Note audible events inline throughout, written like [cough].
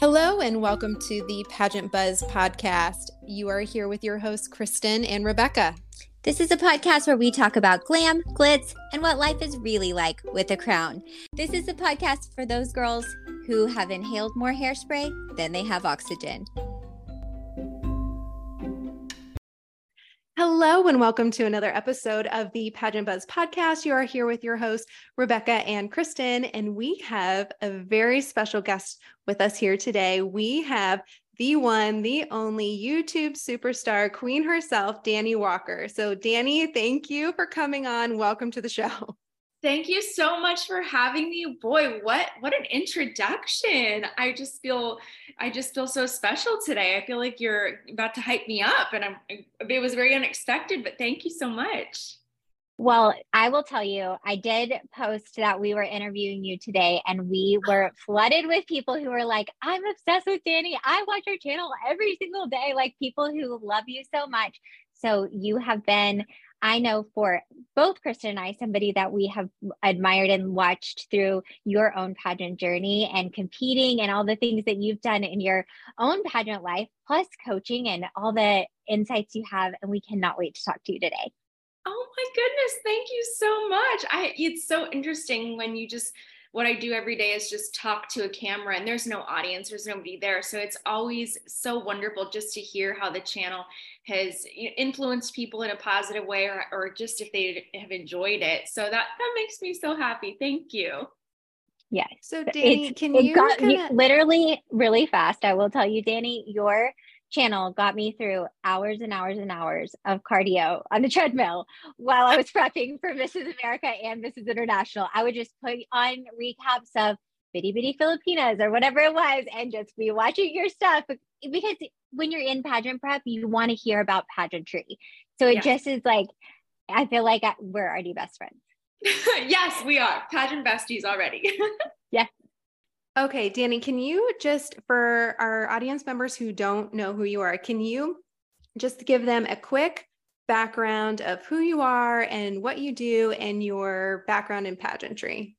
Hello, and welcome to the Pageant Buzz podcast. You are here with your hosts, Kristen and Rebekah. This is a podcast where we talk about glam, glitz, and what life is really like with a crown. This is a podcast for those girls who have inhaled more hairspray than they have oxygen. Hello, and welcome to another episode of the Pageant Buzz podcast. You are here with your hosts, Rebekah and Kristen, and we have a very special guest with us here today. We have the one, the only YouTube superstar queen herself, Dani Walker. So, Dani, thank you for coming on. Welcome to the show. [laughs] Thank you so much for having me. Boy, what what an introduction. I just feel I just feel so special today. I feel like you're about to hype me up and I'm it was very unexpected, but thank you so much. Well, I will tell you, I did post that we were interviewing you today, and we were flooded with people who were like, I'm obsessed with Dani. I watch your channel every single day, like people who love you so much. So you have been I know for both Kristen and I, somebody that we have admired and watched through your own pageant journey and competing and all the things that you've done in your own pageant life, plus coaching and all the insights you have. And we cannot wait to talk to you today. Oh my goodness. Thank you so much. I it's so interesting when you just what I do every day is just talk to a camera and there's no audience, there's nobody there. So it's always so wonderful just to hear how the channel has influenced people in a positive way or, or just if they have enjoyed it. So that that makes me so happy. Thank you. Yeah. So Dani, it's, can you got kinda... literally really fast? I will tell you, Dani, your channel got me through hours and hours and hours of cardio on the [laughs] treadmill while I was prepping for Mrs. America and Mrs. International. I would just put on recaps of Binibining Pilipinas or whatever it was and just be watching your stuff because when you're in pageant prep, you want to hear about pageantry. So it yeah. just is like, I feel like we're already best friends. [laughs] yes, we are pageant besties already. [laughs] yes. Okay, Dani, can you just, for our audience members who don't know who you are, can you just give them a quick background of who you are and what you do and your background in pageantry?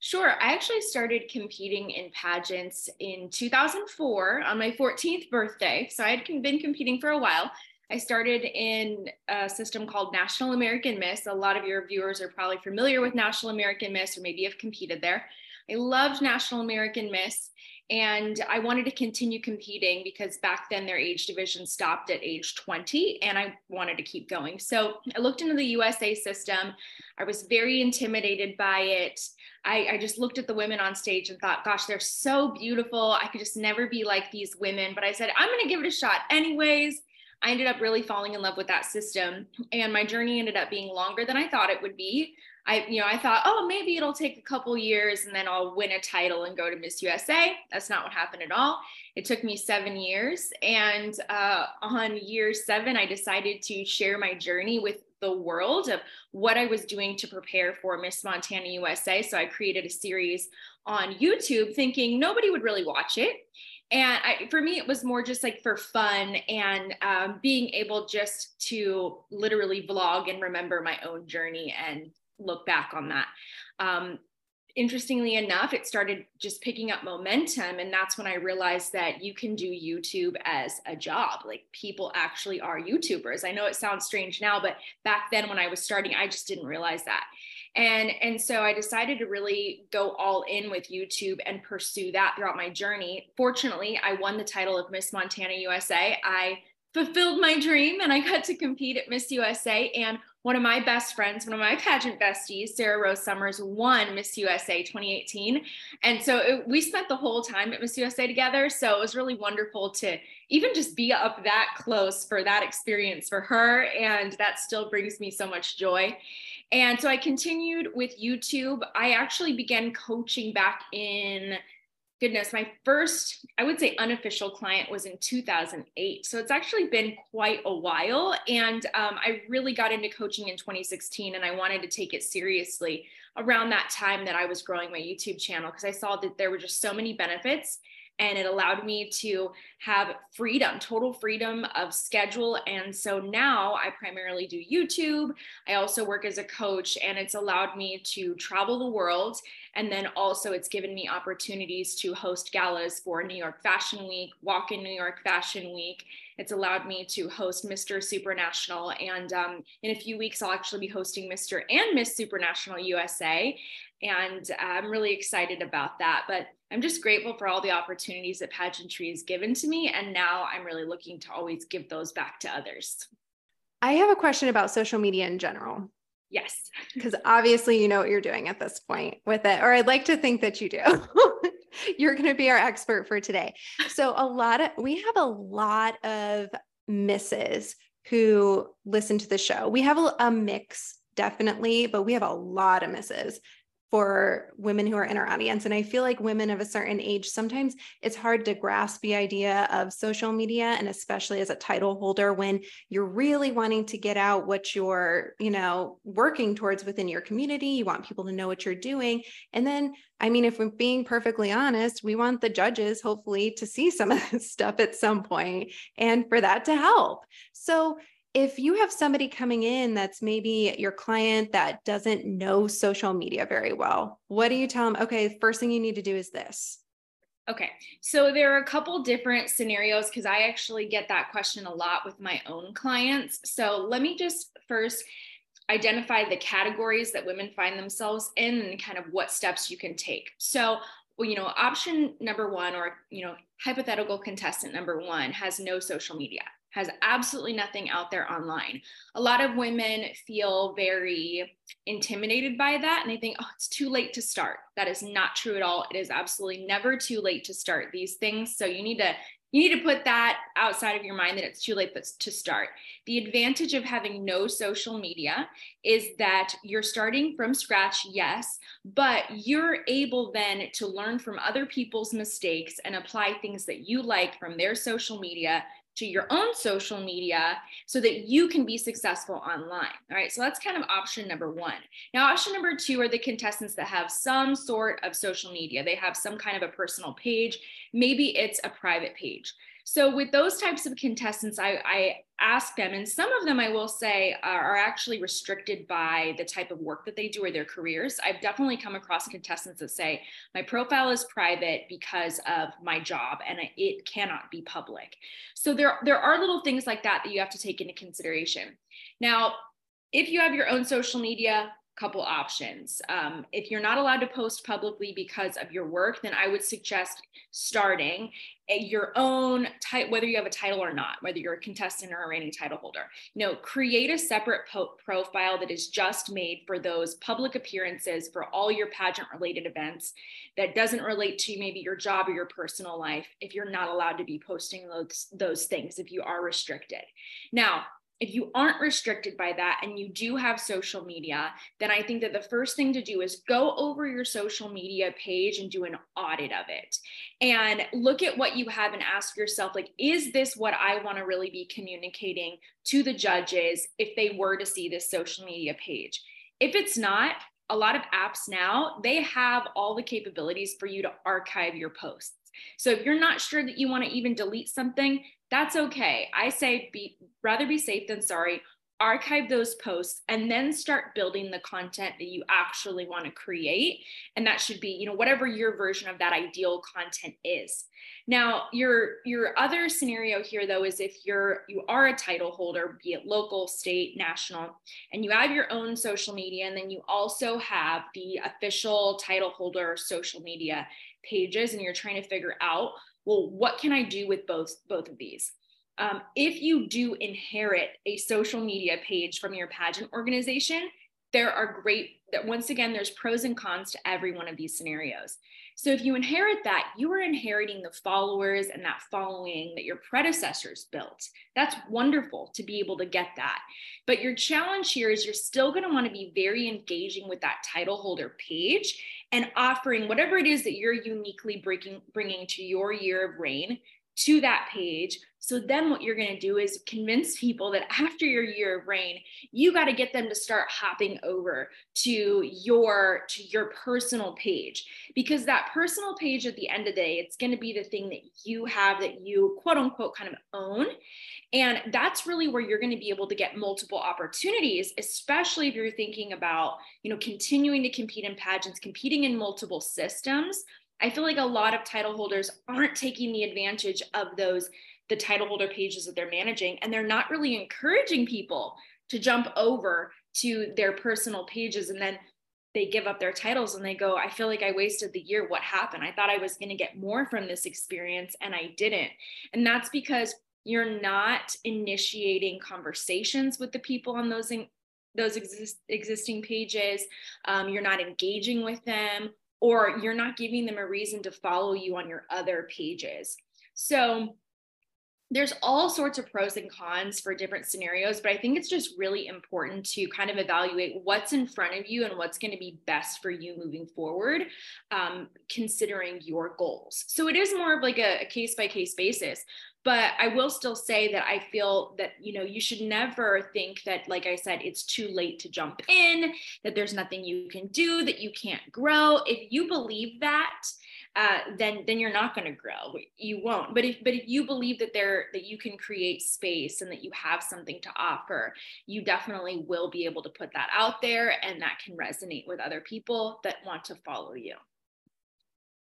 Sure. I actually started competing in pageants in 2004 on my 14th birthday. So I had been competing for a while. I started in a system called National American Miss. A lot of your viewers are probably familiar with National American Miss or maybe have competed there. I loved National American Miss and I wanted to continue competing because back then their age division stopped at age 20 and I wanted to keep going. So I looked into the USA system. I was very intimidated by it. I, I, just looked at the women on stage and thought, gosh, they're so beautiful. I could just never be like these women. But I said, I'm going to give it a shot anyways. I ended up really falling in love with that system. And my journey ended up being longer than I thought it would be. I, you know, I thought, oh, maybe it'll take a couple years and then I'll win a title and go to Miss USA. That's not what happened at all. It took me seven years. And uh, on year seven, I decided to share my journey with the world of what I was doing to prepare for Miss Montana USA. So I created a series on YouTube thinking nobody would really watch it. And I, for me, it was more just like for fun and um, being able just to literally vlog and remember my own journey and look back on that. Um, interestingly enough, it started just picking up momentum. And that's when I realized that you can do YouTube as a job. Like people actually are YouTubers. I know it sounds strange now, but back then when I was starting, I just didn't realize that. And, and so I decided to really go all in with YouTube and pursue that throughout my journey. Fortunately, I won the title of Miss Montana USA. I fulfilled my dream and I got to compete at Miss USA. And one of my best friends, one of my pageant besties, Sarah Rose Summers, won Miss USA 2018. And so it, we spent the whole time at Miss USA together. So it was really wonderful to even just be up that close for that experience for her. And that still brings me so much joy. And so I continued with YouTube. I actually began coaching back in goodness, my first, I would say, unofficial client was in 2008. So it's actually been quite a while. And um, I really got into coaching in 2016 and I wanted to take it seriously around that time that I was growing my YouTube channel because I saw that there were just so many benefits and it allowed me to have freedom, total freedom of schedule. And so now I primarily do YouTube. I also work as a coach, and it's allowed me to travel the world. And then also, it's given me opportunities to host galas for New York Fashion Week, Walk in New York Fashion Week. It's allowed me to host Mr. Supranational. And um, in a few weeks, I'll actually be hosting Mr. and Miss Supranational USA. And I'm really excited about that. But I'm just grateful for all the opportunities that pageantry has given to me. And now I'm really looking to always give those back to others. I have a question about social media in general. Yes. [laughs] Because obviously you know what you're doing at this point with it, or I'd like to think that you do. [laughs] you're going to be our expert for today. So, a lot of, we have a lot of misses who listen to the show. We have a, a mix, definitely, but we have a lot of misses for women who are in our audience. And I feel like women of a certain age, sometimes it's hard to grasp the idea of social media. And especially as a title holder, when you're really wanting to get out what you're, you know, working towards within your community, you want people to know what you're doing. And then, I mean, if we're being perfectly honest, we want the judges hopefully to see some of this [laughs] stuff at some point and for that to help. So if you have somebody coming in that's maybe your client that doesn't know social media very well, what do you tell them? Okay, first thing you need to do is this. Okay, so there are a couple different scenarios because I actually get that question a lot with my own clients. So let me just first identify the categories that women find themselves in and kind of what steps you can take. So, you know, option number one, or, you know, hypothetical contestant number one has no social media has absolutely nothing out there online. A lot of women feel very intimidated by that and they think, oh, it's too late to start. That is not true at all. It is absolutely never too late to start these things. So you need to you need to put that outside of your mind that it's too late to start. The advantage of having no social media is that you're starting from scratch, yes, but you're able then to learn from other people's mistakes and apply things that you like from their social media to your own social media so that you can be successful online. All right, so that's kind of option number one. Now, option number two are the contestants that have some sort of social media. They have some kind of a personal page, maybe it's a private page. So with those types of contestants, I, I ask them, and some of them I will say are, are actually restricted by the type of work that they do or their careers. I've definitely come across contestants that say, my profile is private because of my job and it cannot be public. So there, there are little things like that that you have to take into consideration. Now, if you have your own social media, couple options. Um, if you're not allowed to post publicly because of your work, then I would suggest starting your own type, whether you have a title or not, whether you're a contestant or a reigning title holder. You know, create a separate po- profile that is just made for those public appearances for all your pageant related events that doesn't relate to maybe your job or your personal life if you're not allowed to be posting those, those things, if you are restricted. Now, if you aren't restricted by that and you do have social media, then I think that the first thing to do is go over your social media page and do an audit of it and look at what you have and ask yourself like is this what I want to really be communicating to the judges if they were to see this social media page? If it's not, a lot of apps now, they have all the capabilities for you to archive your posts. So if you're not sure that you want to even delete something, that's okay. I say be rather be safe than sorry. Archive those posts and then start building the content that you actually want to create. And that should be, you know, whatever your version of that ideal content is. Now, your your other scenario here though is if you're you are a title holder, be it local, state, national, and you have your own social media, and then you also have the official title holder social media pages, and you're trying to figure out well, what can I do with both, both of these? Um, if you do inherit a social media page from your pageant organization, there are great that once again there's pros and cons to every one of these scenarios. So if you inherit that you are inheriting the followers and that following that your predecessors built. That's wonderful to be able to get that. But your challenge here is you're still going to want to be very engaging with that title holder page and offering whatever it is that you're uniquely bringing bringing to your year of reign to that page so then what you're going to do is convince people that after your year of reign, you got to get them to start hopping over to your to your personal page because that personal page at the end of the day, it's going to be the thing that you have that you quote unquote kind of own. And that's really where you're going to be able to get multiple opportunities, especially if you're thinking about, you know, continuing to compete in pageants, competing in multiple systems. I feel like a lot of title holders aren't taking the advantage of those the title holder pages that they're managing and they're not really encouraging people to jump over to their personal pages and then they give up their titles and they go i feel like i wasted the year. What happened? I thought i was going to get more from this experience and i didn't. And that's because you're not initiating conversations with the people on those in, those exist, existing pages. Um, you're not engaging with them or you're not giving them a reason to follow you on your other pages. So there's all sorts of pros and cons for different scenarios, but I think it's just really important to kind of evaluate what's in front of you and what's going to be best for you moving forward, um, considering your goals. So it is more of like a case by case basis. But I will still say that I feel that, you know, you should never think that, like I said, it's too late to jump in, that there's nothing you can do, that you can't grow. If you believe that, uh, then then you're not going to grow. You won't. But if but if you believe that there that you can create space and that you have something to offer, you definitely will be able to put that out there, and that can resonate with other people that want to follow you.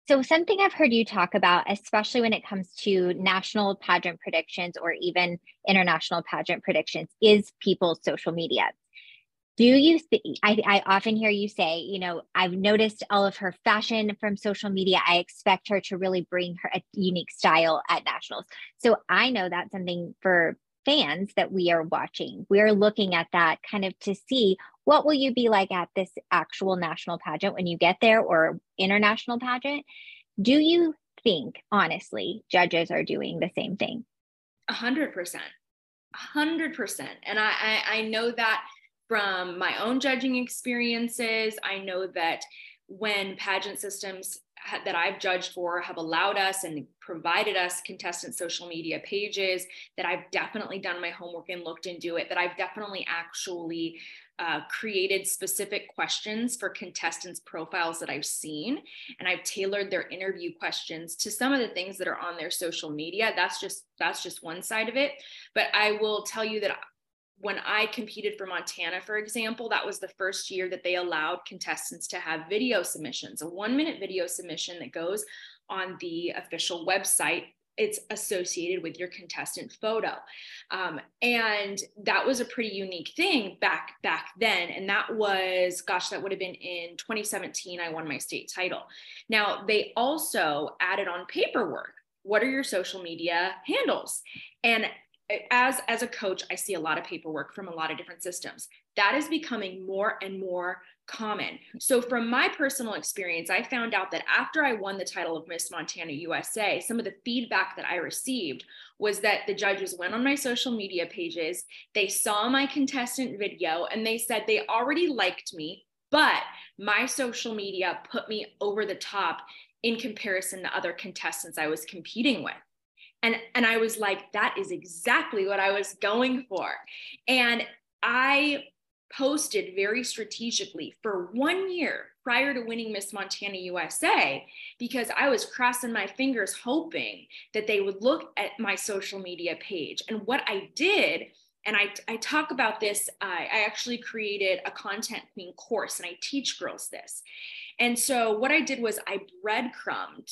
So, something I've heard you talk about, especially when it comes to national pageant predictions or even international pageant predictions, is people's social media do you think I, I often hear you say you know i've noticed all of her fashion from social media. I expect her to really bring her a unique style at nationals. So i know that's something for fans that we are watching. We're looking at that kind of to see what will you be like at this actual national pageant when you get there or international pageant? Do you think honestly judges are doing the same thing? A hundred percent. A hundred percent. And I, I i know that from my own judging experiences, I know that when pageant systems that I've judged for have allowed us and provided us contestant social media pages, that I've definitely done my homework and looked into it, that I've definitely actually uh, created specific questions for contestants' profiles that I've seen. And I've tailored their interview questions to some of the things that are on their social media. That's just that's just one side of it. But I will tell you that when I competed for Montana, for example, that was the first year that they allowed contestants to have video submissions, a one minute video submission that goes on the official website. It's associated with your contestant photo, um, and that was a pretty unique thing back back then. And that was, gosh, that would have been in 2017. I won my state title. Now they also added on paperwork what are your social media handles and as as a coach i see a lot of paperwork from a lot of different systems. That is becoming more and more common. So from my personal experience i found out that after i won the title of miss montana usa some of the feedback that i received was that the judges went on my social media pages they saw my contestant video and they said they already liked me but my social media put me over the top in comparison to other contestants i was competing with and and i was like that is exactly what i was going for and i posted very strategically for one year prior to winning Miss Montana USA because I was crossing my fingers hoping that they would look at my social media page. And what I did, and I, I talk about this, I, I actually created a content queen course and I teach girls this. And so what I did was I breadcrumbed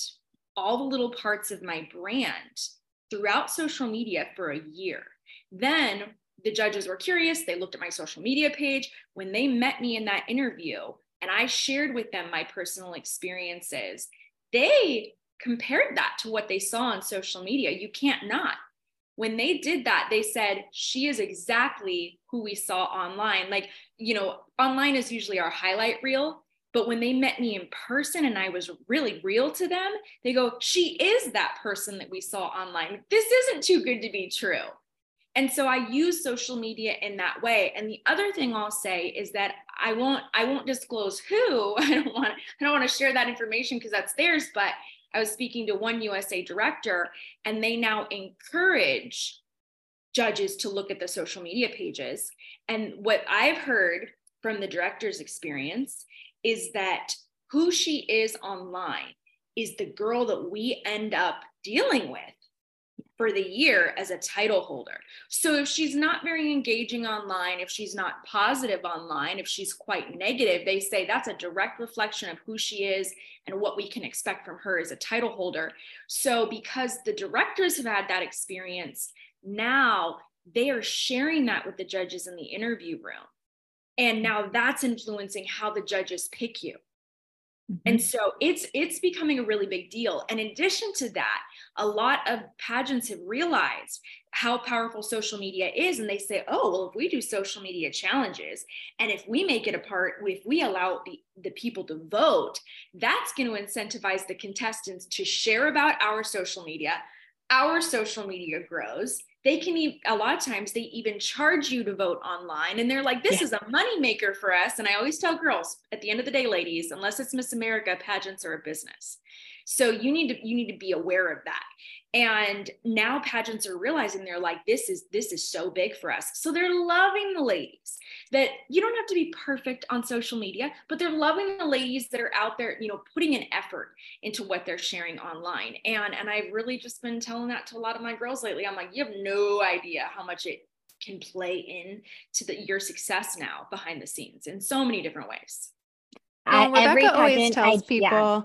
all the little parts of my brand throughout social media for a year. Then the judges were curious. They looked at my social media page. When they met me in that interview and I shared with them my personal experiences, they compared that to what they saw on social media. You can't not. When they did that, they said, she is exactly who we saw online. Like, you know, online is usually our highlight reel. But when they met me in person and I was really real to them, they go, She is that person that we saw online. This isn't too good to be true. And so I use social media in that way. And the other thing I'll say is that I won't I won't disclose who. [laughs] I don't want I don't want to share that information because that's theirs, but I was speaking to one USA director, and they now encourage judges to look at the social media pages. And what I've heard from the director's experience is that who she is online is the girl that we end up dealing with for the year as a title holder. So if she's not very engaging online, if she's not positive online, if she's quite negative, they say that's a direct reflection of who she is and what we can expect from her as a title holder. So because the directors have had that experience, now they are sharing that with the judges in the interview room. And now that's influencing how the judges pick you. Mm-hmm. And so it's it's becoming a really big deal. And in addition to that, a lot of pageants have realized how powerful social media is and they say, "Oh, well if we do social media challenges and if we make it a part if we allow the, the people to vote, that's going to incentivize the contestants to share about our social media. Our social media grows they can even a lot of times they even charge you to vote online and they're like this yeah. is a money maker for us. And i always tell girls at the end of the day ladies unless it's miss america pageants are a business. So you need to you need to be aware of that and now pageants are realizing they're like this is this is so big for us. So they're loving the ladies that you don't have to be perfect on social media but they're loving the ladies that are out there you know putting an effort into what they're sharing online. And and i've really just been telling that to a lot of my girls lately. I'm like you have no idea how much it can play in to the, your success now behind the scenes in so many different ways. Well, Rebekah always tells I, people yeah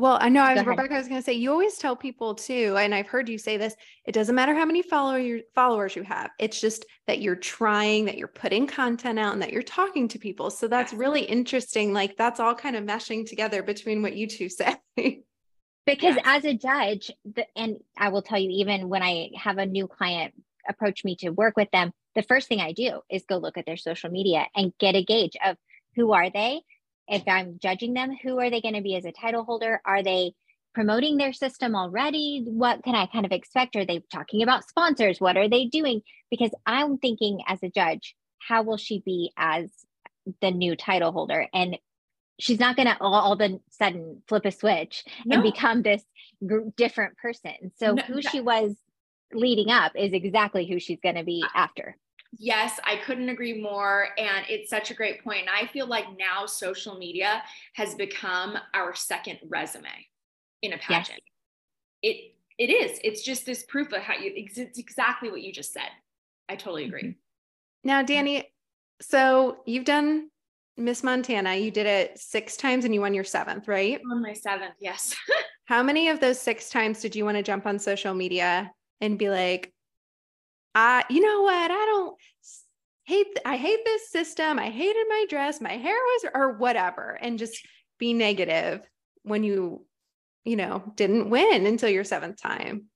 well, I know I was Rebekah. I was going to say you always tell people too, and I've heard you say this. It doesn't matter how many follower followers you have. It's just that you're trying, that you're putting content out, and that you're talking to people. So that's really interesting. Like that's all kind of meshing together between what you two [laughs] say. because yeah. as a judge, the, and I will tell you, even when I have a new client approach me to work with them, the first thing I do is go look at their social media and get a gauge of who are they if I'm judging them, who are they going to be as a title holder? Are they promoting their system already? What can I kind of expect? Are they talking about sponsors? What are they doing? Because I'm thinking as a judge, how will she be as the new title holder? And she's not going to all, all, of a sudden flip a switch no. and become this different person. So no, who she was leading up is exactly who she's going to be after. Yes, I couldn't agree more. And it's such a great point. And I feel like now social media has become our second resume in a pageant. Yes. It it is. It's just this proof of how you it's exactly what you just said. I totally agree. Mm-hmm. Now, Dani, so you've done Miss Montana. You did it six times and you won your seventh, right? On my seventh, yes. [laughs] how many of those six times did you want to jump on social media and be like, I, you know what? I don't hate, I hate this system. I hated my dress, my hair was, or whatever, and just be negative when you, you know, didn't win until your seventh time.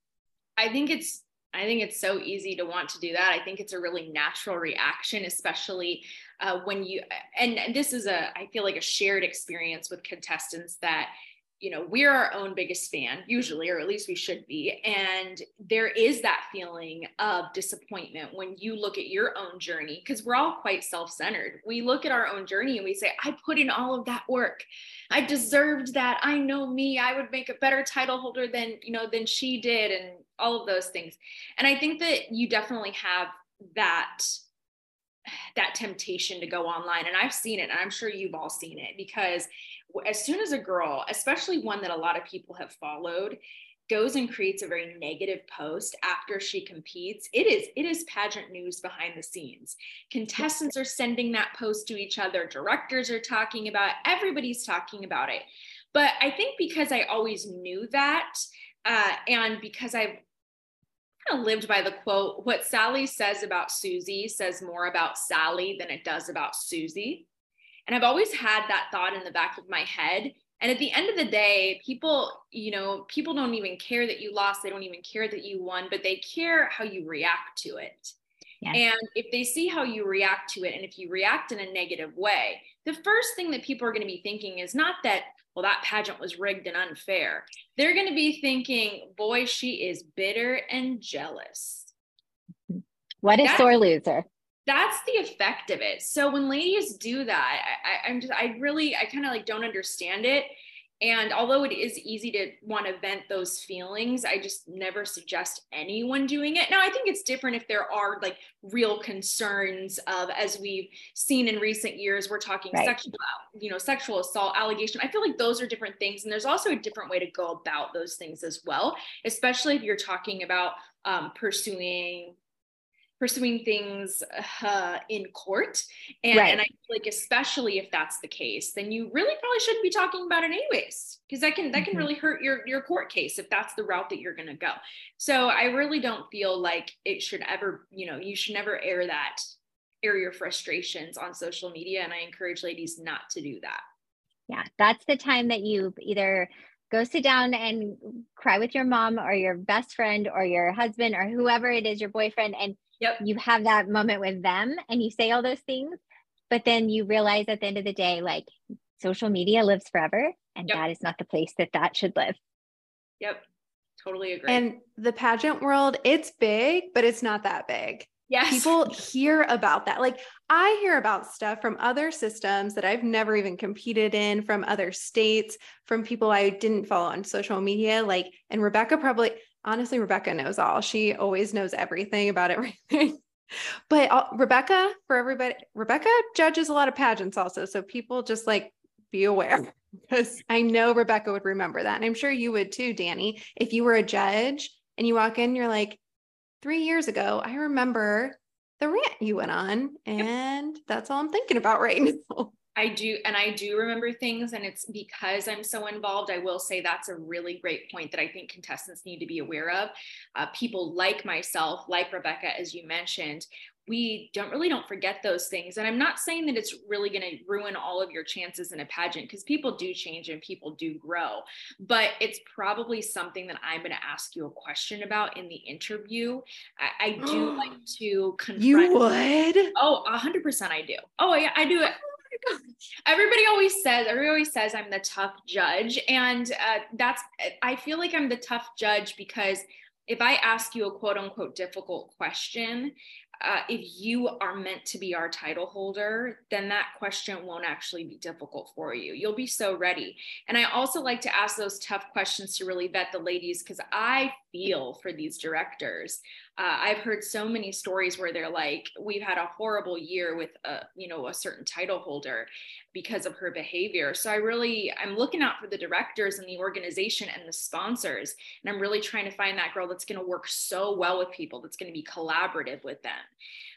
I think it's, I think it's so easy to want to do that. I think it's a really natural reaction, especially uh, when you, and, and this is a, I feel like a shared experience with contestants that you know we're our own biggest fan usually or at least we should be. And there is that feeling of disappointment when you look at your own journey because we're all quite self-centered. We look at our own journey and we say i put in all of that work. I deserved that. I know me. I would make a better title holder than you know than she did and all of those things. And i think that you definitely have that that temptation to go online and i've seen it and i'm sure you've all seen it because as soon as a girl, especially one that a lot of people have followed, goes and creates a very negative post after she competes it is it is pageant news behind the scenes. Contestants are sending that post to each other directors are talking about it, everybody's talking about it. But i think because i always knew that uh, and because i've kind of lived by the quote what sally says about susie says more about sally than it does about susie and I've always had that thought in the back of my head. And at the end of the day, people, you know, people don't even care that you lost. They don't even care that you won, but they care how you react to it. Yes. And if they see how you react to it, and if you react in a negative way, the first thing that people are going to be thinking is not that, well, that pageant was rigged and unfair. They're going to be thinking, boy, she is bitter and jealous. What a sore loser that's the effect of it. So when ladies do that, I, am just, I really, I kind of like don't understand it. And although it is easy to want to vent those feelings, I just never suggest anyone doing it. Now, I think it's different if there are like real concerns of, as we've seen in recent years, we're talking right. sexual, you know, sexual assault allegation. I feel like those are different things. And there's also a different way to go about those things as well, especially if you're talking about um, pursuing pursuing things uh, in court. And, right. and I feel like especially if that's the case, then you really probably shouldn't be talking about it anyways, because that can that mm-hmm. can really hurt your your court case if that's the route that you're going to go. So I really don't feel like it should ever, you know, you should never air that air your frustrations on social media and I encourage ladies not to do that. Yeah, that's the time that you either go sit down and cry with your mom or your best friend or your husband or whoever it is, your boyfriend, and Yep. You have that moment with them and you say all those things, but then you realize at the end of the day, like social media lives forever and yep. that is not the place that that should live. Yep. Totally agree. And the pageant world, it's big, but it's not that big. Yes. People [laughs] hear about that. Like I hear about stuff from other systems that I've never even competed in, from other states, from people I didn't follow on social media. Like, and Rebekah probably, honestly, Rebekah knows all. She always knows everything about [laughs] everything. but uh, Rebekah, for everybody, Rebekah judges a lot of pageants also. So people just like be aware [laughs] because I know Rebekah would remember that. And I'm sure you would too, Dani. If you were a judge and you walk in, you're like, three years ago, I remember the rant you went on, and that's all I'm thinking about right [laughs] now. I do, and I do remember things, and it's because I'm so involved. I will say that's a really great point that I think contestants need to be aware of. Uh, people like myself, like Rebekah, as you mentioned, we don't really don't forget those things and i'm not saying that it's really going to ruin all of your chances in a pageant because people do change and people do grow but it's probably something that i'm going to ask you a question about in the interview i, I do [gasps] like to confront you would oh 100% i do oh yeah i do it [laughs] everybody always says everybody always says i'm the tough judge and uh, that's i feel like i'm the tough judge because if i ask you a quote unquote difficult question uh, if you are meant to be our title holder, then that question won't actually be difficult for you. You'll be so ready. And I also like to ask those tough questions to really vet the ladies because I feel for these directors. Uh, I've heard so many stories where they're like, "We've had a horrible year with a, you know, a certain title holder because of her behavior." So I really, I'm looking out for the directors and the organization and the sponsors, and I'm really trying to find that girl that's going to work so well with people, that's going to be collaborative with them.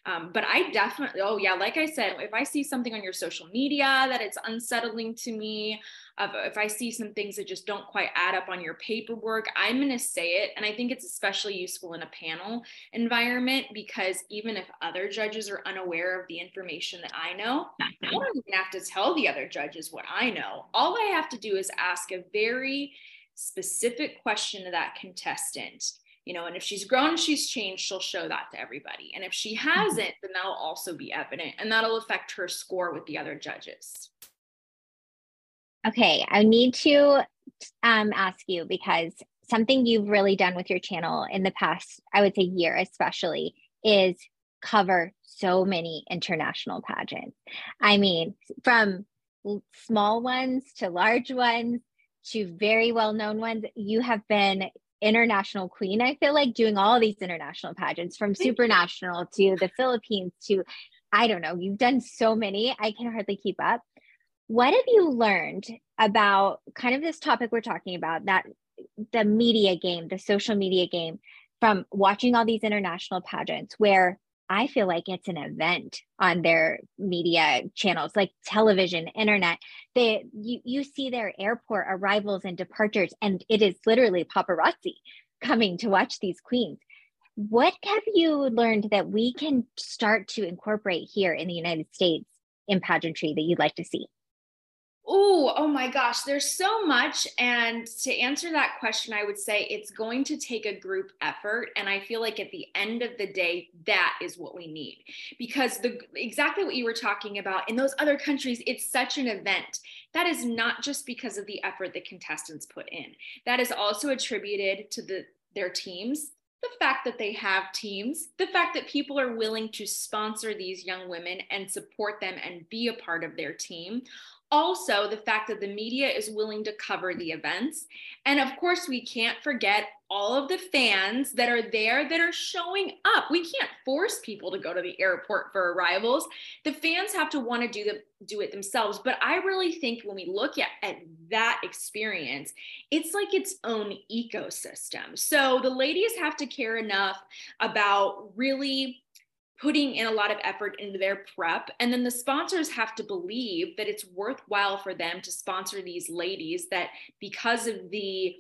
Um, but I definitely, oh yeah, like I said, if I see something on your social media that it's unsettling to me, if I see some things that just don't quite add up on your paperwork, I'm going to say it. And I think it's especially useful in a panel environment because even if other judges are unaware of the information that I know, I don't even have to tell the other judges what I know. All I have to do is ask a very specific question to that contestant you know and if she's grown she's changed she'll show that to everybody and if she mm-hmm. hasn't then that'll also be evident and that'll affect her score with the other judges Okay, I need to um, ask you because something you've really done with your channel in the past, I would say year especially, is cover so many international pageants. I mean, from small ones to large ones to very well known ones, you have been international queen. I feel like doing all these international pageants from supranational to the Philippines to I don't know, you've done so many, I can hardly keep up. What have you learned about kind of this topic we're talking about that the media game, the social media game from watching all these international pageants where I feel like it's an event on their media channels like television, internet. They you you see their airport arrivals and departures and it is literally paparazzi coming to watch these queens. What have you learned that we can start to incorporate here in the United States in pageantry that you'd like to see? Oh, oh my gosh, there's so much. And to answer that question, I would say it's going to take a group effort. And I feel like at the end of the day, that is what we need. Because the exactly what you were talking about in those other countries, it's such an event. That is not just because of the effort the contestants put in. That is also attributed to the their teams, the fact that they have teams, the fact that people are willing to sponsor these young women and support them and be a part of their team also the fact that the media is willing to cover the events. And of course, we can't forget all of the fans that are there that are showing up. We can't force people to go to the airport for arrivals. The fans have to want to do the do it themselves. But I really think when we look at, at that experience, it's like its own ecosystem. So the ladies have to care enough about really putting in a lot of effort into their prep. And then the sponsors have to believe that it's worthwhile for them to sponsor these ladies, that because of the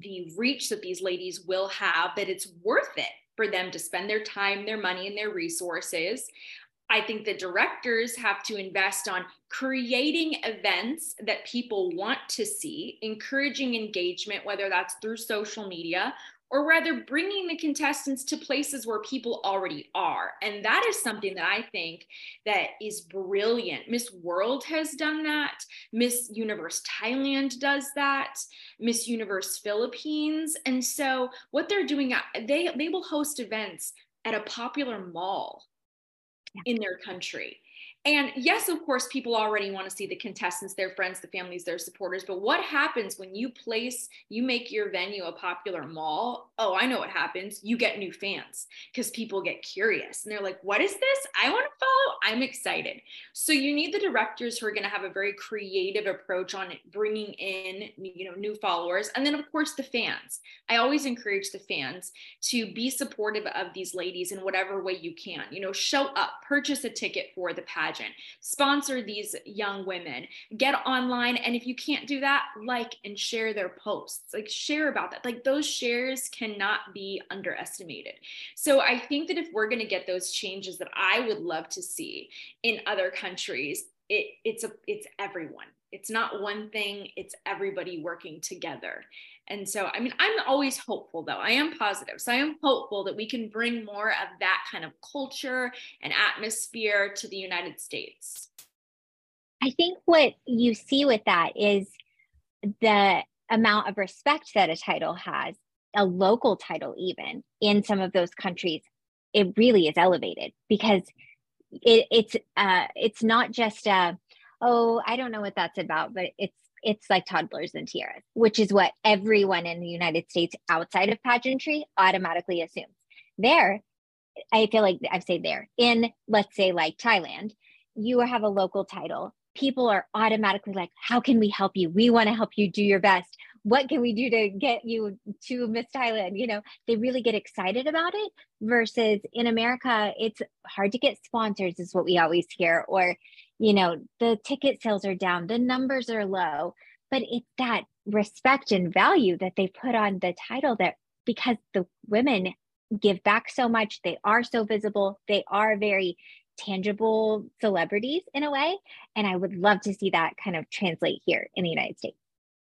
the reach that these ladies will have, that it's worth it for them to spend their time, their money, and their resources. I think the directors have to invest on creating events that people want to see, encouraging engagement, whether that's through social media or rather bringing the contestants to places where people already are. And that is something that i think that is brilliant. Miss world has done that. Miss universe thailand does that. Miss universe philippines. And so what they're doing uh, they they will host events at a popular mall in their country and yes, of course, people already want to see the contestants, their friends, the families, their supporters. But what happens when you place, you make your venue a popular mall? Oh, I know what happens. You get new fans because people get curious and they're like, what is this? I want to follow. I'm excited. So you need the directors who are going to have a very creative approach on bringing in, you know, new followers. And then, of course, the fans. I always encourage the fans to be supportive of these ladies in whatever way you can. You know, show up, purchase a ticket for the pageant pageant, sponsor these young women, get online. And if you can't do that, like and share their posts, like share about that. Like those shares cannot be underestimated. So I think that if we're going to get those changes that I would love to see in other countries, it, it's a it's everyone it's not one thing it's everybody working together and so, I mean, I'm always hopeful though. I am positive. So I am hopeful that we can bring more of that kind of culture and atmosphere to the United States. I think what you see with that is the amount of respect that a title has, a local title, even in some of those countries, it really is elevated because it, it's uh, it's not just a oh I don't know what that's about, but it's it's like toddlers and tiaras, which is what everyone in the United States outside of pageantry automatically assumes. There, I feel like I've said there, in let's say like Thailand, you have a local title. People are automatically like, How can we help you? We want to help you do your best. What can we do to get you to Miss Thailand? You know, they really get excited about it versus in America, it's hard to get sponsors, is what we always hear, or you know the ticket sales are down the numbers are low but it's that respect and value that they put on the title that because the women give back so much they are so visible they are very tangible celebrities in a way and i would love to see that kind of translate here in the united states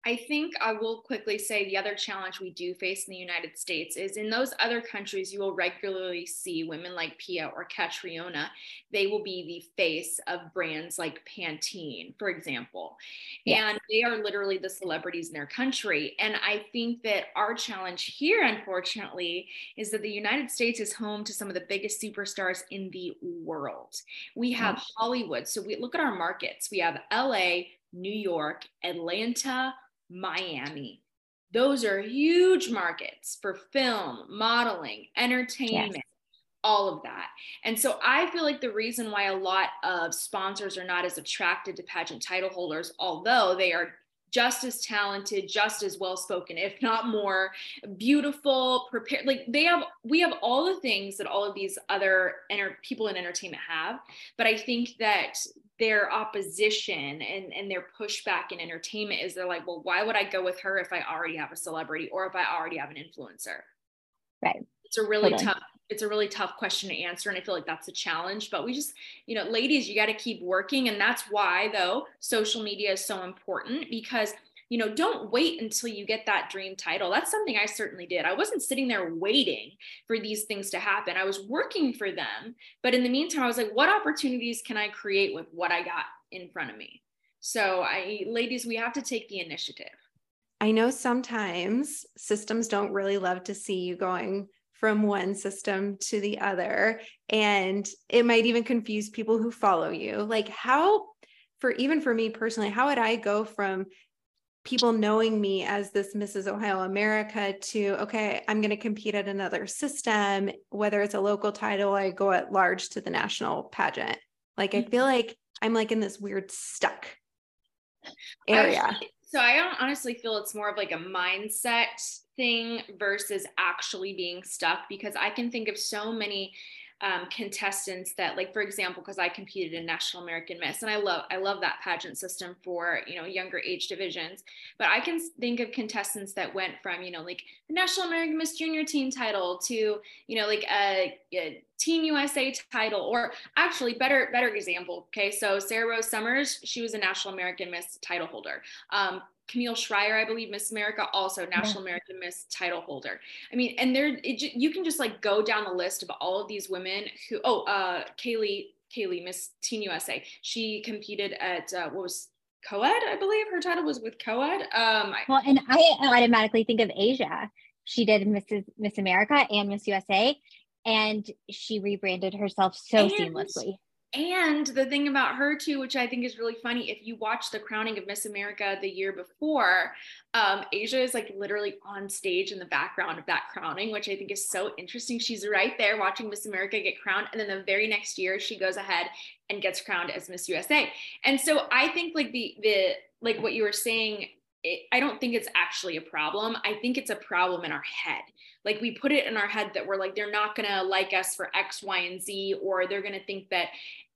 I think I will quickly say the other challenge we do face in the United States is in those other countries, you will regularly see women like Pia or Catriona. They will be the face of brands like Pantene, for example. Yes. And they are literally the celebrities in their country. And I think that our challenge here, unfortunately, is that the United States is home to some of the biggest superstars in the world. We have. Hollywood. So we look at our markets. We have LA, New York, Atlanta, Miami. Those are huge markets for film, modeling, entertainment, yes. all of that. And so I feel like the reason why a lot of sponsors are not as attracted to pageant title holders, although they are just as talented, just as well spoken, if not more beautiful, prepared. Like they have, we have all the things that all of these other enter- people in entertainment have. But I think that their opposition and, and their pushback in entertainment is they're like, well, why would I go with her if I already have a celebrity or if I already have an influencer? Right. It's a really totally. tough, it's a really tough question to answer. And I feel like that's a challenge. But we just, you know, ladies, you got to keep working. And that's why though social media is so important because you know, don't wait until you get that dream title. That's something I certainly did. I wasn't sitting there waiting for these things to happen. I was working for them. But in the meantime, I was like, what opportunities can I create with what I got in front of me? So, I, ladies, we have to take the initiative. I know sometimes systems don't really love to see you going from one system to the other. And it might even confuse people who follow you. Like, how for even for me personally, how would I go from people knowing me as this Mrs. Ohio America to, okay, I'm going to compete at another system, whether it's a local title, I go at large to the national pageant. Like, I feel like I'm like in this weird stuck area. So I honestly feel it's more of like a mindset thing versus actually being stuck because I can think of so many um, contestants that like for example because i competed in national american miss and i love i love that pageant system for you know younger age divisions but i can think of contestants that went from you know like the national american miss junior teen title to you know like a, a Teen USA title, or actually better better example. Okay, so Sarah Rose Summers, she was a National American Miss title holder. Um, Camille Schrier, I believe, Miss America, also National yeah. American Miss title holder. I mean, and there, it, you can just like go down the list of all of these women who, oh, uh, Kaylee, Kaylee, Miss Teen USA, she competed at uh, what was co-ed, I believe her title was with co-ed. Um, well, and I automatically think of Asya. She did Mrs. Miss America and Miss USA, and she rebranded herself so and, seamlessly. And the thing about her too, which I think is really funny, if you watch the crowning of Miss America the year before, um, Asya is like literally on stage in the background of that crowning, which I think is so interesting. She's right there watching Miss America get crowned, and then the very next year she goes ahead and gets crowned as Miss USA. And so I think like the the like what you were saying it, I don't think it's actually a problem. I think it's a problem in our head. Like we put it in our head that we're like, they're not going to like us for X, Y, and Z, or they're going to think that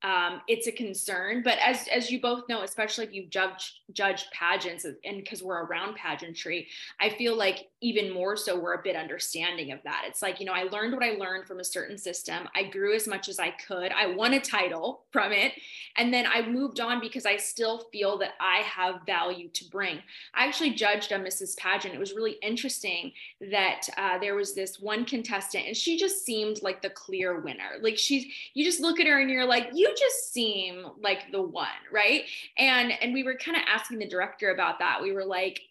um, it's a concern. But as as you both know, especially if you've judged judged pageants and because we're around pageantry, I feel like even more so we're a bit understanding of that. It's like, you know, I learned what I learned from a certain system. I grew as much as I could. I won a title from it. And then I moved on because I still feel that I have value to bring. I actually judged a Mrs. Pageant. It was really interesting that uh, there was this one contestant and she just seemed like the clear winner. Like she's, you just look at her and you're like, you just seem like the one, right? And and we were kind of asking the director about that. We were like,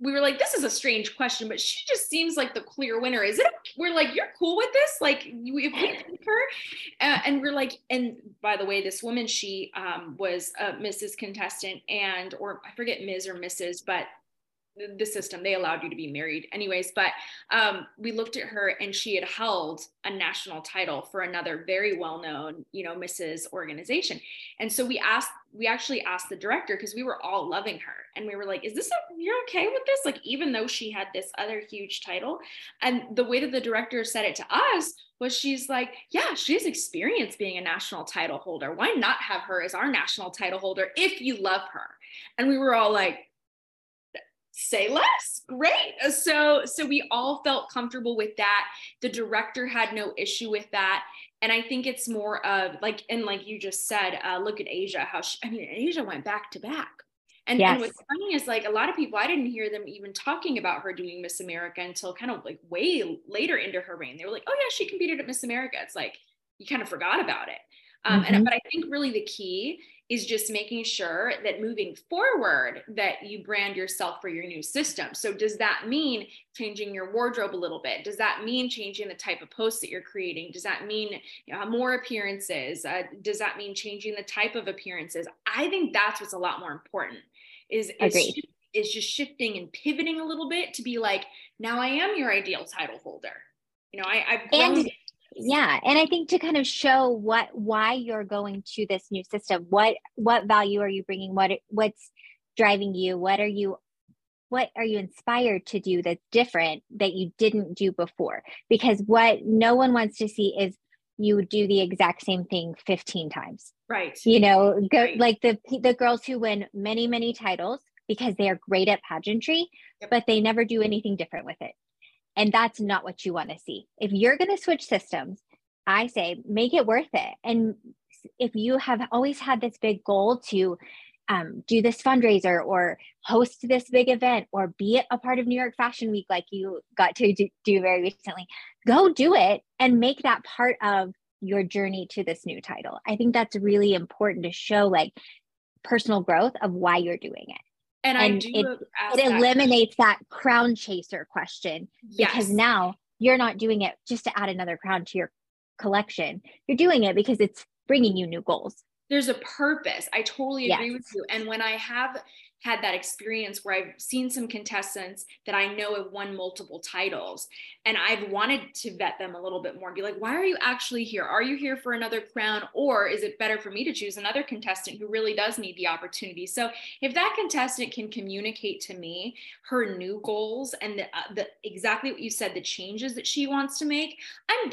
we were like, this is a strange question, but she just seems like the clear winner. Is it? We're like, you're cool with this? Like, if we pick her, uh, and we're like, and by the way, this woman, she um, was a Mrs. Contestant, and or I forget Ms. or Mrs. But the system. They allowed you to be married anyways but um, we looked at her and she had held a national title for another very well-known you know mrs organization. And so we asked we actually asked the director because we were all loving her. And we were like is this a, you're okay with this? Like even though she had this other huge title. And the way that the director said it to us was she's like yeah she has experience being a national title holder. Why not have her as our national title holder if you love her? And we were all like say less great. So so we all felt comfortable with that. The director had no issue with that. And i think it's more of like and like you just said uh, look at Asya how she, i mean Asya went back to back. And, yes. and what's funny is like a lot of people i didn't hear them even talking about her doing miss america until kind of like way later into her reign. They were like oh yeah she competed at miss america. It's like you kind of forgot about it. Um, mm-hmm. and but i think really the key is just making sure that moving forward that you brand yourself for your new system. So does that mean changing your wardrobe a little bit? Does that mean changing the type of posts that you're creating? Does that mean more appearances? Uh, does that mean changing the type of appearances? I think that's what's a lot more important is is, is just shifting and pivoting a little bit to be like now i am your ideal title holder. You know I, i've grown and- yeah and i think to kind of show what why you're going to this new system what what value are you bringing? What what's driving you? What are you what are you inspired to do that's different that you didn't do before? Because what no one wants to see is you do the exact same thing 15 times. Right. You know go right. like the the girls who win many many titles because they are great at pageantry yep. but they never do anything different with it and that's not what you want to see. If you're going to switch systems, I say make it worth it. And if you have always had this big goal to um, do this fundraiser or host this big event or be a part of New York Fashion Week, like you got to do, do very recently, go do it and make that part of your journey to this new title. I think that's really important to show like personal growth of why you're doing it. And, and I do it, it eliminates that crown chaser question yes. because now you're not doing it just to add another crown to your collection. You're doing it because it's bringing you new goals. there's a purpose. I totally agree Yes. with you. And when I have had that experience where I've seen some contestants that I know have won multiple titles and I've wanted to vet them a little bit more be like, why are you actually here? Are you here for another crown? Or is it better for me to choose another contestant who really does need the opportunity? So if that contestant can communicate to me her new goals and the, uh, the exactly what you said, the changes that she wants to make, I'm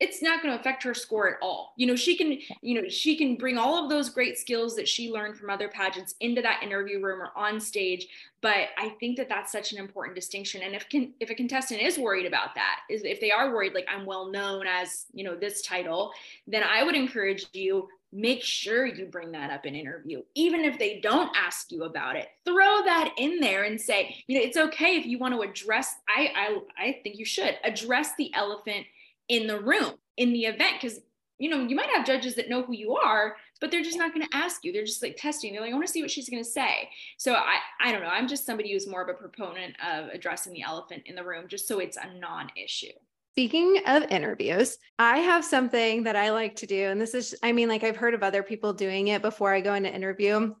it's not going to affect her score at all. You know, she can, you know, she can bring all of those great skills that she learned from other pageants into that interview room or on stage. But I think that that's such an important distinction. And if can, if a contestant is worried about that, is if they are worried, like I'm well known as, you know, this title, then I would encourage you make sure you bring that up in interview even if they don't ask you about it throw that in there and say you know it's okay if you want to address i i, I think you should address the elephant in the room in the event because you know you might have judges that know who you are but they're just not going to ask you they're just like testing they're like i want to see what she's going to say so i i don't know i'm just somebody who's more of a proponent of addressing the elephant in the room just so it's a non-issue Speaking of interviews, I have something that I like to do. And this is, I mean, like I've heard of other people doing it before I go into interview.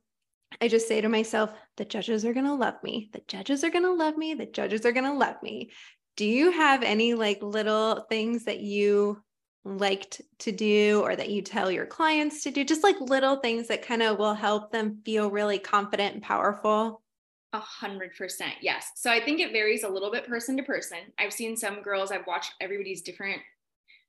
I just say to myself, the judges are going to love me. The judges are going to love me. The judges are going to love me. Do you have any like little things that you liked to do or that you tell your clients to do? Just like little things that kind of will help them feel really confident and powerful? A hundred percent. Yes. So I think it varies a little bit person to person. I've seen some girls, I've watched everybody's different,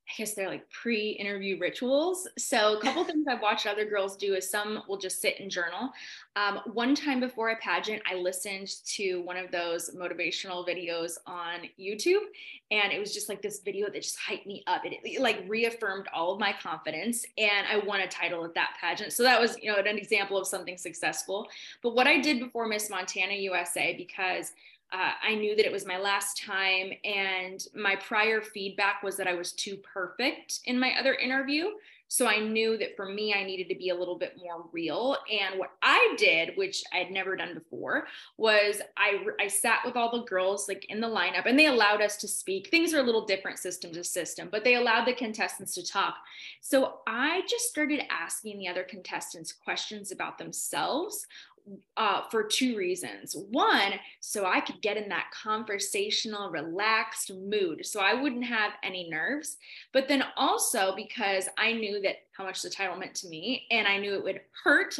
I guess they're like pre-interview rituals. So a couple [laughs] things I've watched other girls do is some will just sit and journal. Um, one time before a pageant, I listened to one of those motivational videos on YouTube, and it was just like this video that just hyped me up. It, it like reaffirmed all of my confidence, and I won a title at that pageant. So that was, you know, an example of something successful. But what I did before Miss Montana USA, because uh, I knew that it was my last time, and my prior feedback was that I was too perfect in my other interview. So I knew that for me, I needed to be a little bit more real. And what I did, which I had never done before, was I I sat with all the girls like in the lineup, and they allowed us to speak. Things are a little different system to system, but they allowed the contestants to talk. So I just started asking the other contestants questions about themselves uh, for two reasons. One, so I could get in that conversational, relaxed mood, so I wouldn't have any nerves. But then also because I knew that how much the title meant to me, and I knew it would hurt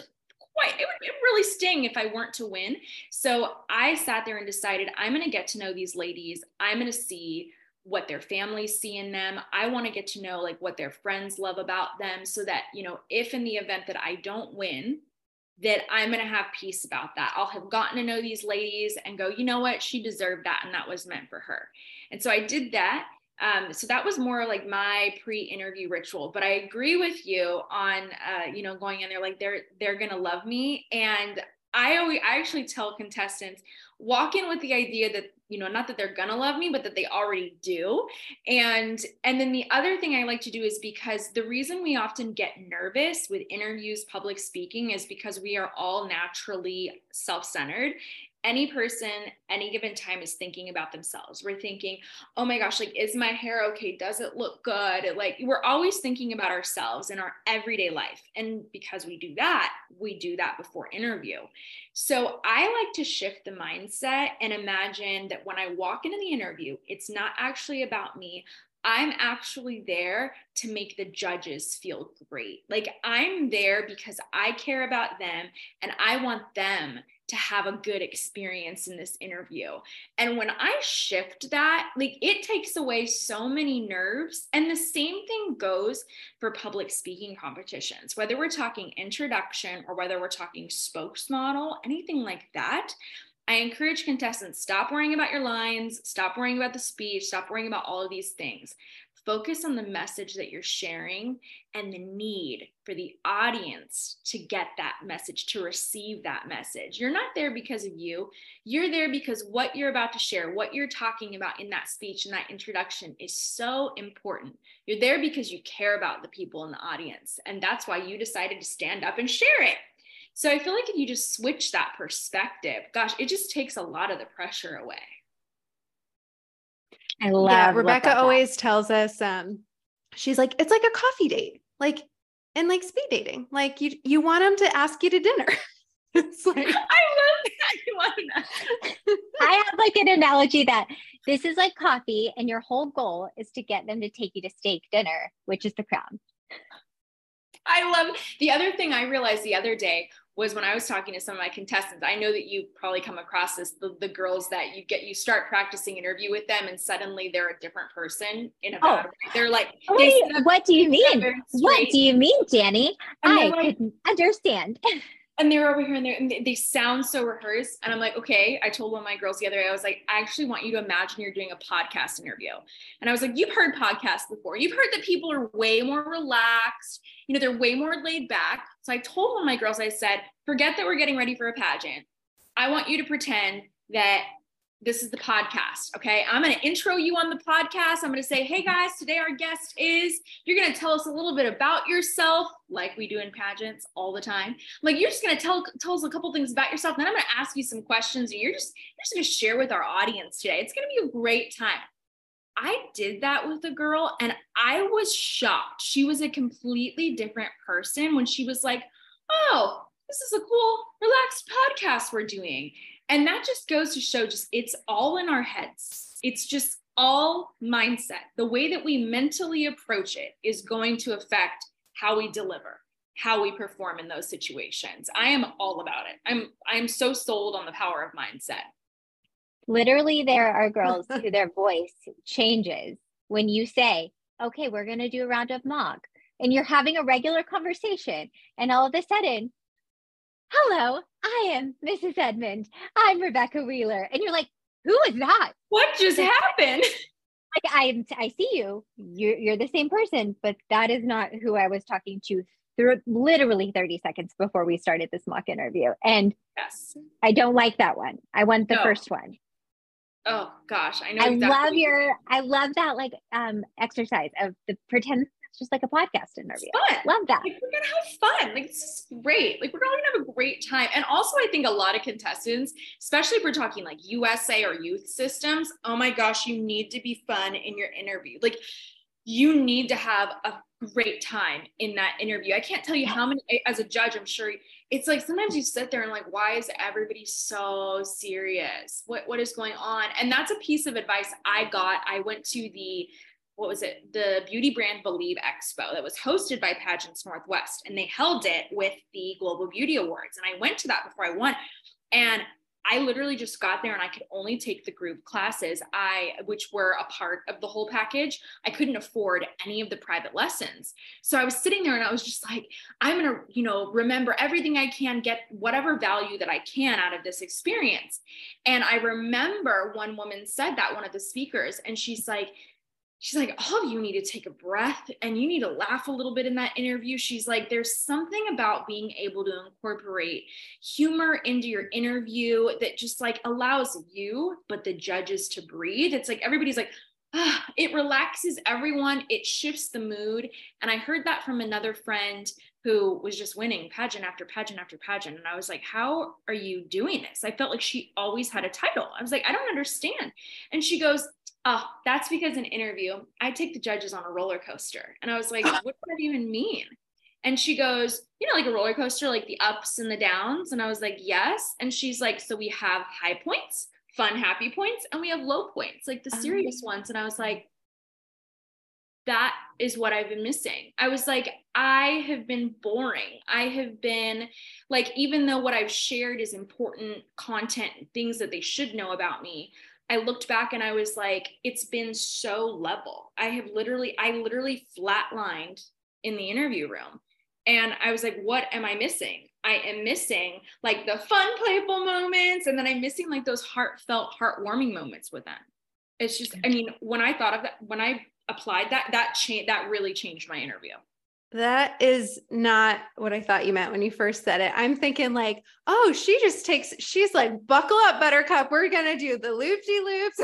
quite, it would, it would really sting if I weren't to win. So I sat there and decided I'm going to get to know these ladies. I'm going to see what their families see in them. I want to get to know like what their friends love about them so that, you know, if in the event that I don't win, that I'm going to have peace about that. I'll have gotten to know these ladies and go, you know what? She deserved that and that was meant for her. And so I did that. Um, so that was more like my pre-interview ritual. But I agree with you on, uh, you know, going in there like they're they're gonna love me. And I always I actually tell contestants walk in with the idea that you know not that they're gonna love me but that they already do. And and then the other thing i like to do is because the reason we often get nervous with interviews public speaking is because we are all naturally self-centered any person any given time is thinking about themselves. We're thinking oh my gosh like is my hair okay? Does it look good? Like we're always thinking about ourselves in our everyday life. And because we do that we do that before interview. So i like to shift the mindset and imagine that when i walk into the interview it's not actually about me. I'm actually there to make the judges feel great. Like I'm there because I care about them and I want them to have a good experience in this interview. And when I shift that, like it takes away so many nerves. And the same thing goes for public speaking competitions, whether we're talking introduction or whether we're talking spokesmodel, anything like that. I encourage contestants stop worrying about your lines, stop worrying about the speech, stop worrying about all of these things. Focus on the message that you're sharing and the need for the audience to get that message, to receive that message. You're not there because of you. You're there because what you're about to share, what you're talking about in that speech and that introduction is so important. You're there because you care about the people in the audience. And that's why you decided to stand up and share it. So I feel like if you just switch that perspective, gosh, it just takes a lot of the pressure away. I love yeah, Rebekah that. always tells us um she's like it's like a coffee date. Like and like speed dating. Like you you want them to ask you to dinner. [laughs] it's like I love that. You want to [laughs] I have like an analogy that this is like coffee, and your whole goal is to get them to take you to steak dinner, which is the crown. I love the other thing I realized the other day was when I was talking to some of my contestants. I know that you probably come across this the, the girls that you get you start practicing interview with them and suddenly they're a different person in a oh. bad way. They're like, Wait, what do you mean? What do you mean, Dani? I like, couldn't understand. [laughs] and they're over here and, and they sound so rehearsed. And I'm like, okay. I told one of my girls the other day, I was like, I actually want you to imagine you're doing a podcast interview. And I was like, you've heard podcasts before. You've heard that people are way more relaxed. You know, they're way more laid back. So I told one of my girls, I said, forget that we're getting ready for a pageant. I want you to pretend that this is the podcast. Okay. I'm going to intro you on the podcast. I'm going to say, hey guys, today our guest is, you're going to tell us a little bit about yourself, like we do in pageants all the time. Like you're just going to tell, tell us a couple things about yourself. Then I'm going to ask you some questions and you're just, you're just going to share with our audience today. It's going to be a great time. I did that with a girl and I was shocked. She was a completely different person when she was like, oh, this is a cool, relaxed podcast we're doing. And that just goes to show just it's all in our heads. It's just all mindset. The way that we mentally approach it is going to affect how we deliver, how we perform in those situations. I am all about it. I'm I'm so sold on the power of mindset. Literally there are [laughs] girls who their voice changes when you say, "Okay, we're going to do a round of mock." And you're having a regular conversation and all of a sudden hello, I am Mrs. Edmond. I'm Rebekah Wheeler. And you're like, who is that? What just happened? [laughs] Like I, I see you. You're, you're the same person, but that is not who I was talking to through literally 30 seconds before we started this mock interview. And yes, I don't like that one. I want the no. first one. Oh gosh, I know. I exactly. love your. I love that like um exercise of the pretend it's just like a podcast interview. fun. Love that. Like, we're gonna have fun. Like this is great. Like we're all gonna have a great time. And also, I think a lot of contestants, especially if we're talking like USA or youth systems, oh my gosh, you need to be fun in your interview. Like you need to have a great time in that interview. I can't tell you how many as a judge, I'm sure it's like sometimes you sit there and like, why is everybody so serious? What what is going on? And that's a piece of advice I got. I went to the what was it the beauty brand believe expo that was hosted by pageants northwest and they held it with the global beauty awards and i went to that before i won and I literally just got there and I could only take the group classes I which were a part of the whole package. I couldn't afford any of the private lessons. So I was sitting there and I was just like I'm to, you know, remember everything I can, get whatever value that I can out of this experience. And I remember one woman said that one of the speakers and she's like she's like, all of you need to take a breath and you need to laugh a little bit in that interview. She's like, there's something about being able to incorporate humor into your interview that just like allows you, but the judges to breathe. It's like everybody's like, ah, it relaxes everyone, it shifts the mood. And I heard that from another friend who was just winning pageant after pageant after pageant. And I was like, How are you doing this? I felt like she always had a title. I was like, I don't understand. And she goes, Oh, that's because in interview, I take the judges on a roller coaster. And I was like, [laughs] what does that even mean? And she goes, you know, like a roller coaster, like the ups and the downs. And I was like, yes. And she's like, so we have high points, fun, happy points, and we have low points, like the serious um, ones. And I was like, that is what I've been missing. I was like, I have been boring. I have been like, even though what I've shared is important content, things that they should know about me, I looked back and I was like, it's been so level. I have literally, I literally flatlined in the interview room. And I was like, what am I missing? I am missing like the fun, playful moments. And then I'm missing like those heartfelt, heartwarming moments with them. It's just, I mean, when I thought of that, when I applied that, that changed, that really changed my interview. That is not what I thought you meant when you first said it. I'm thinking like, oh, she just takes, she's like, buckle up, Buttercup. We're gonna do the loop loopy loops,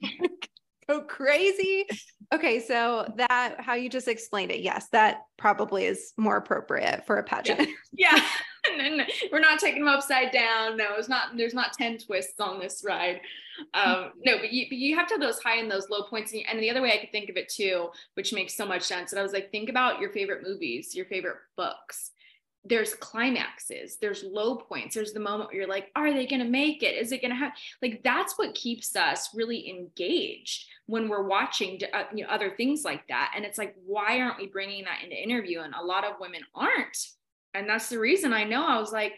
[laughs] go crazy. Okay, so that how you just explained it, yes, that probably is more appropriate for a pageant. Yeah. [laughs] [laughs] [laughs] we're not taking them upside down. No, it's not. There's not ten twists on this ride. Um, no, but you, but you have to have those high and those low points. And, and the other way I could think of it too, which makes so much sense. And I was like, think about your favorite movies, your favorite books. There's climaxes, there's low points, there's the moment where you're like, are they going to make it? Is it going to have like that's what keeps us really engaged when we're watching uh, you know, other things like that. And it's like, why aren't we bringing that into interview? And a lot of women aren't. And that's the reason I know I was like,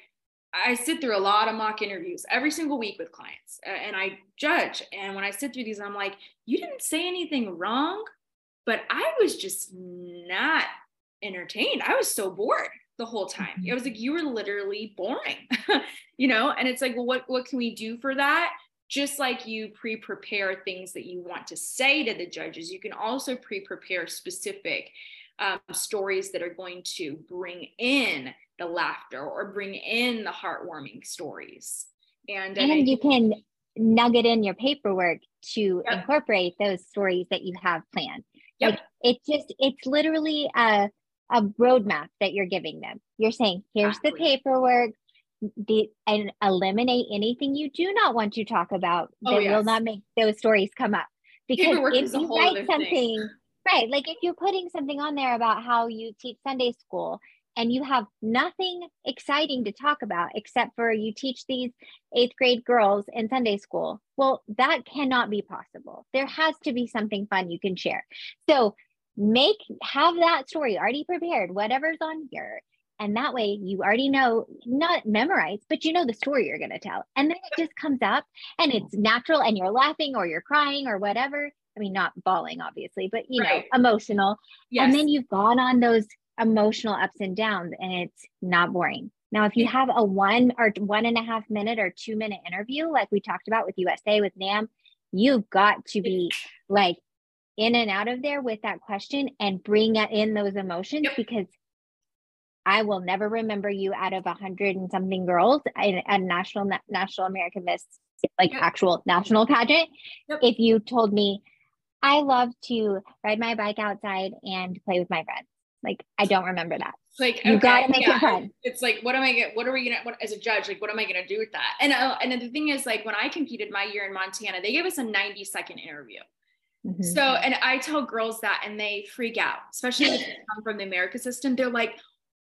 I sit through a lot of mock interviews every single week with clients and I judge. And when I sit through these, I'm like, you didn't say anything wrong, but I was just not entertained. I was so bored the whole time. Mm-hmm. It was like, you were literally boring, [laughs] you know? And it's like, well, what, what can we do for that? Just like you pre prepare things that you want to say to the judges, you can also pre prepare specific um, stories that are going to bring in the laughter or bring in the heartwarming stories. And, and you can nugget in your paperwork to yep. incorporate those stories that you have planned. Yep. Like it just, it's literally a, a roadmap that you're giving them. You're saying, here's exactly. the paperwork, the, and eliminate anything you do not want to talk about oh, that yes. will not make those stories come up. Because paperwork if you write something, thing. Right, like if you're putting something on there about how you teach Sunday school and you have nothing exciting to talk about except for you teach these eighth grade girls in Sunday school. Well, that cannot be possible. There has to be something fun you can share. So make have that story already prepared, whatever's on here. And that way you already know, not memorized, but you know the story you're going to tell. And then it just comes up and it's natural and you're laughing or you're crying or whatever. I mean, not bawling, obviously, but you right. know, emotional. Yes. And then you've gone on those emotional ups and downs and it's not boring. Now, if you have a one or one and a half minute or two minute interview, like we talked about with USA, with NAM, you've got to be like in and out of there with that question and bring in those emotions yep. because I will never remember you out of a hundred and something girls at a national national American Miss like yep. actual national pageant. Yep. If you told me I love to ride my bike outside and play with my friends. Like I don't remember that. Like you okay, gotta make yeah. it fun. It's like what am I get? What are we gonna? What as a judge? Like what am I gonna do with that? And uh, and the thing is, like when I competed my year in Montana, they gave us a ninety second interview. Mm-hmm. So and I tell girls that, and they freak out, especially if they come from the America system. They're like,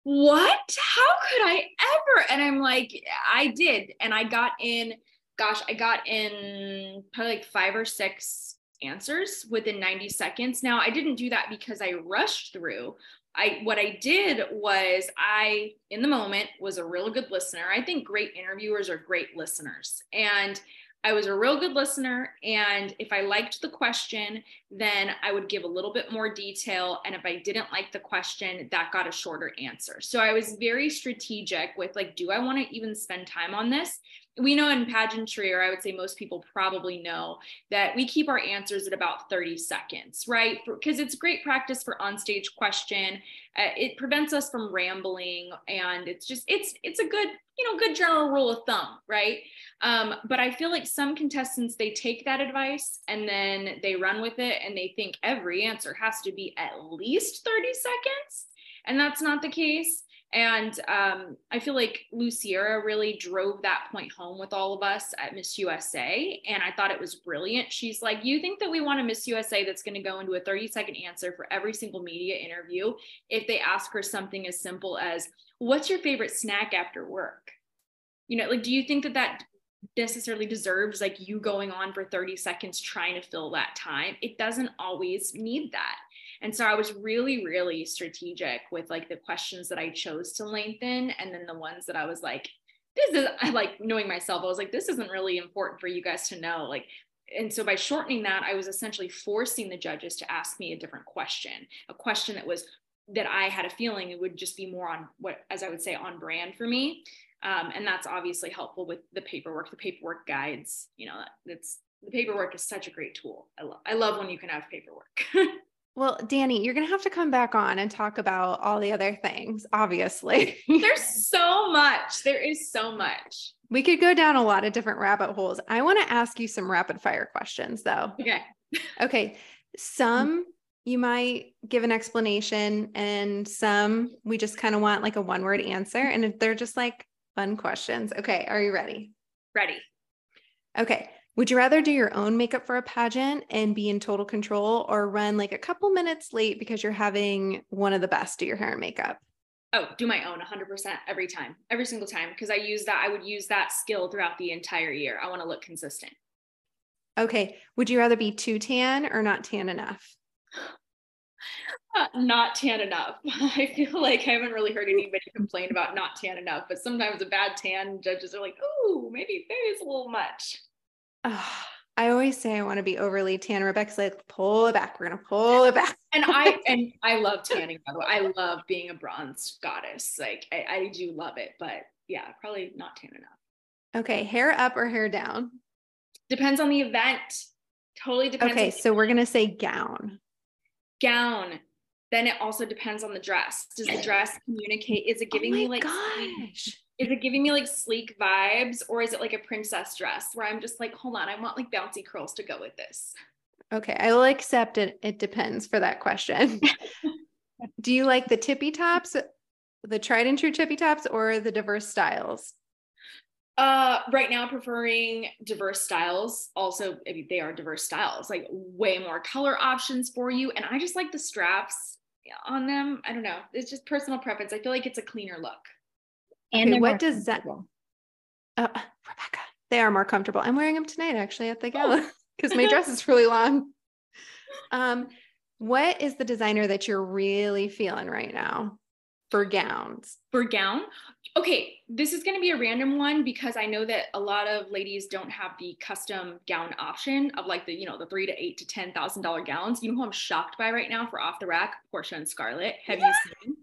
"What? How could I ever?" And I'm like, "I did," and I got in. Gosh, I got in probably like five or six answers within 90 seconds. Now, I didn't do that because I rushed through. I what I did was I in the moment was a real good listener. I think great interviewers are great listeners. And I was a real good listener. And if I liked the question, then I would give a little bit more detail. And if I didn't like the question, that got a shorter answer. So I was very strategic with like, do I want to even spend time on this? We know in pageantry, or I would say most people probably know that we keep our answers at about 30 seconds, right? Because it's great practice for onstage question. Uh, it prevents us from rambling, and it's just it's it's a good you know good general rule of thumb, right? Um, but I feel like some contestants they take that advice and then they run with it, and they think every answer has to be at least 30 seconds, and that's not the case. And um, I feel like Luciera really drove that point home with all of us at Miss USA. And I thought it was brilliant. She's like, You think that we want a Miss USA that's going to go into a 30 second answer for every single media interview if they ask her something as simple as, What's your favorite snack after work? You know, like, do you think that that necessarily deserves like you going on for 30 seconds trying to fill that time? It doesn't always need that. And so I was really, really strategic with like the questions that I chose to lengthen and then the ones that I was like, this is I like knowing myself. I was like, this isn't really important for you guys to know. Like, and so by shortening that, I was essentially forcing the judges to ask me a different question, a question that was that I had a feeling it would just be more on what, as I would say, on brand for me. Um, and that's obviously helpful with the paperwork, the paperwork guides. You know, that's the paperwork is such a great tool. I love, I love when you can have paperwork. [laughs] Well, Dani, you're going to have to come back on and talk about all the other things, obviously. [laughs] There's [laughs] so much. There is so much. We could go down a lot of different rabbit holes. I want to ask you some rapid fire questions, though. Okay. okay. Some you might give an explanation, and some we just kind of want like a one word answer. And they're just like fun questions. Okay. Are you ready? Ready. Okay. Would you rather do your own makeup for a pageant and be in total control or run like a couple minutes late because you're having one of the best do your hair and makeup? Oh, do my own 100% every time, every single time. Because I use that, I would use that skill throughout the entire year. I want to look consistent. Okay. Would you rather be too tan or not tan enough? [gasps] Uh, not tan enough. [laughs] I feel like I haven't really heard anybody complain about not tan enough, but sometimes a bad tan judges are like, oh, maybe there is a little much. Oh, I always say I want to be overly tan. Rebekah's like, pull it back. We're gonna pull it back. and I [laughs] and I love tanning, by the way. I love being a bronze goddess. Like I, I do love it, but yeah, probably not tan enough. Okay, hair up or hair down? Depends on the event. Totally depends. Okay, so we're gonna say gown. Gown. Then it also depends on the dress. Does the dress communicate? Is it Oh giving my me like gosh. Is it giving me like sleek vibes or is it like a princess dress where I'm just like, hold on, I want like bouncy curls to go with this? Okay, I will accept it. It depends for that question. [laughs] Do you like the tippy tops, the tried and true tippy tops, or the diverse styles? Uh, right now, preferring diverse styles. Also, I mean, they are diverse styles, like way more color options for you. And I just like the straps on them. I don't know. It's just personal preference. I feel like it's a cleaner look. And Okay, what does that- Uh, Rebekah, they are more comfortable. I'm wearing them tonight actually at the Oh. gala [laughs] because my dress is really long. Um, what is the designer that you're really feeling right now for gowns? For gown, okay, this is going to be a random one because I know that a lot of ladies don't have the custom gown option of like the you know the three to eight to ten thousand dollar gowns. You know who I'm shocked by right now for off the rack? Portia and Scarlett. Have you seen?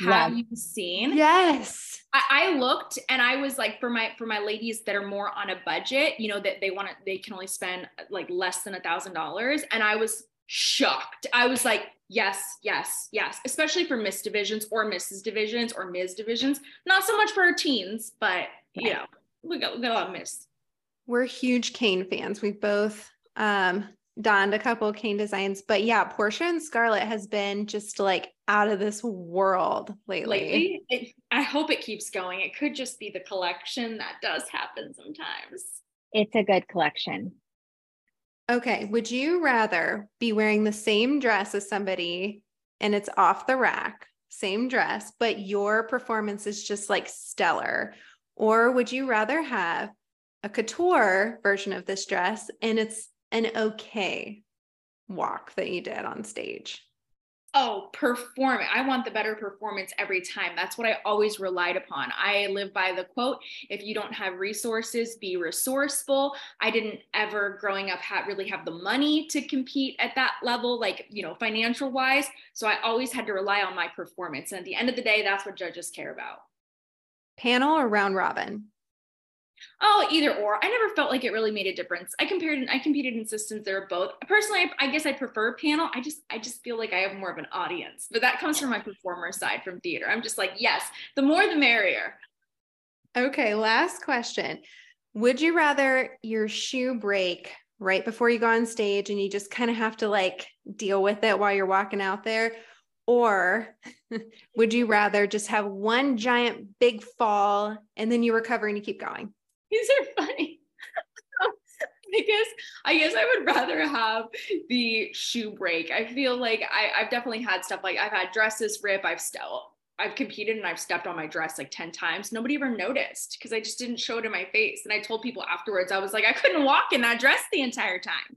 Have Yeah. you seen? Yes. I, I looked and I was like for my for my ladies that are more on a budget, you know, that they want to they can only spend like less than a thousand dollars. And I was shocked. I was like, yes, yes, yes, especially for Miss divisions or Mrs. divisions or Ms. divisions. Not so much for our teens, but you know, we got, we got a lot of Miss. We're huge Kane fans. We've both um donned a couple of Kane designs, but yeah, Portia and Scarlett has been just like out of this world lately. Lately, it, I hope it keeps going. It could just be the collection that does happen sometimes. It's a good collection. Okay, would you rather be wearing the same dress as somebody and it's off the rack, same dress, but your performance is just like stellar? Or would you rather have a couture version of this dress and it's an okay walk that you did on stage? Oh, perform. I want the better performance every time. That's what I always relied upon. I live by the quote if you don't have resources, be resourceful. I didn't ever growing up have really have the money to compete at that level, like, you know, financial wise. So I always had to rely on my performance. And at the end of the day, that's what judges care about. Panel or round robin? Oh, either or. I never felt like it really made a difference. I compared and I competed in systems. that were both. Personally, I, I guess I prefer panel. I just, I just feel like I have more of an audience, but that comes from my performer side from theater. I'm just like, yes, the more the merrier. Okay, last question. Would you rather your shoe break right before you go on stage and you just kind of have to like deal with it while you're walking out there? Or [laughs] would you rather just have one giant big fall and then you recover and you keep going? These are funny. [laughs] I guess I guess I would rather have the shoe break. I feel like I, I've definitely had stuff like I've had dresses rip. I've still I've competed and I've stepped on my dress like 10 times. Nobody ever noticed because I just didn't show it in my face. And I told people afterwards, I was like, I couldn't walk in that dress the entire time.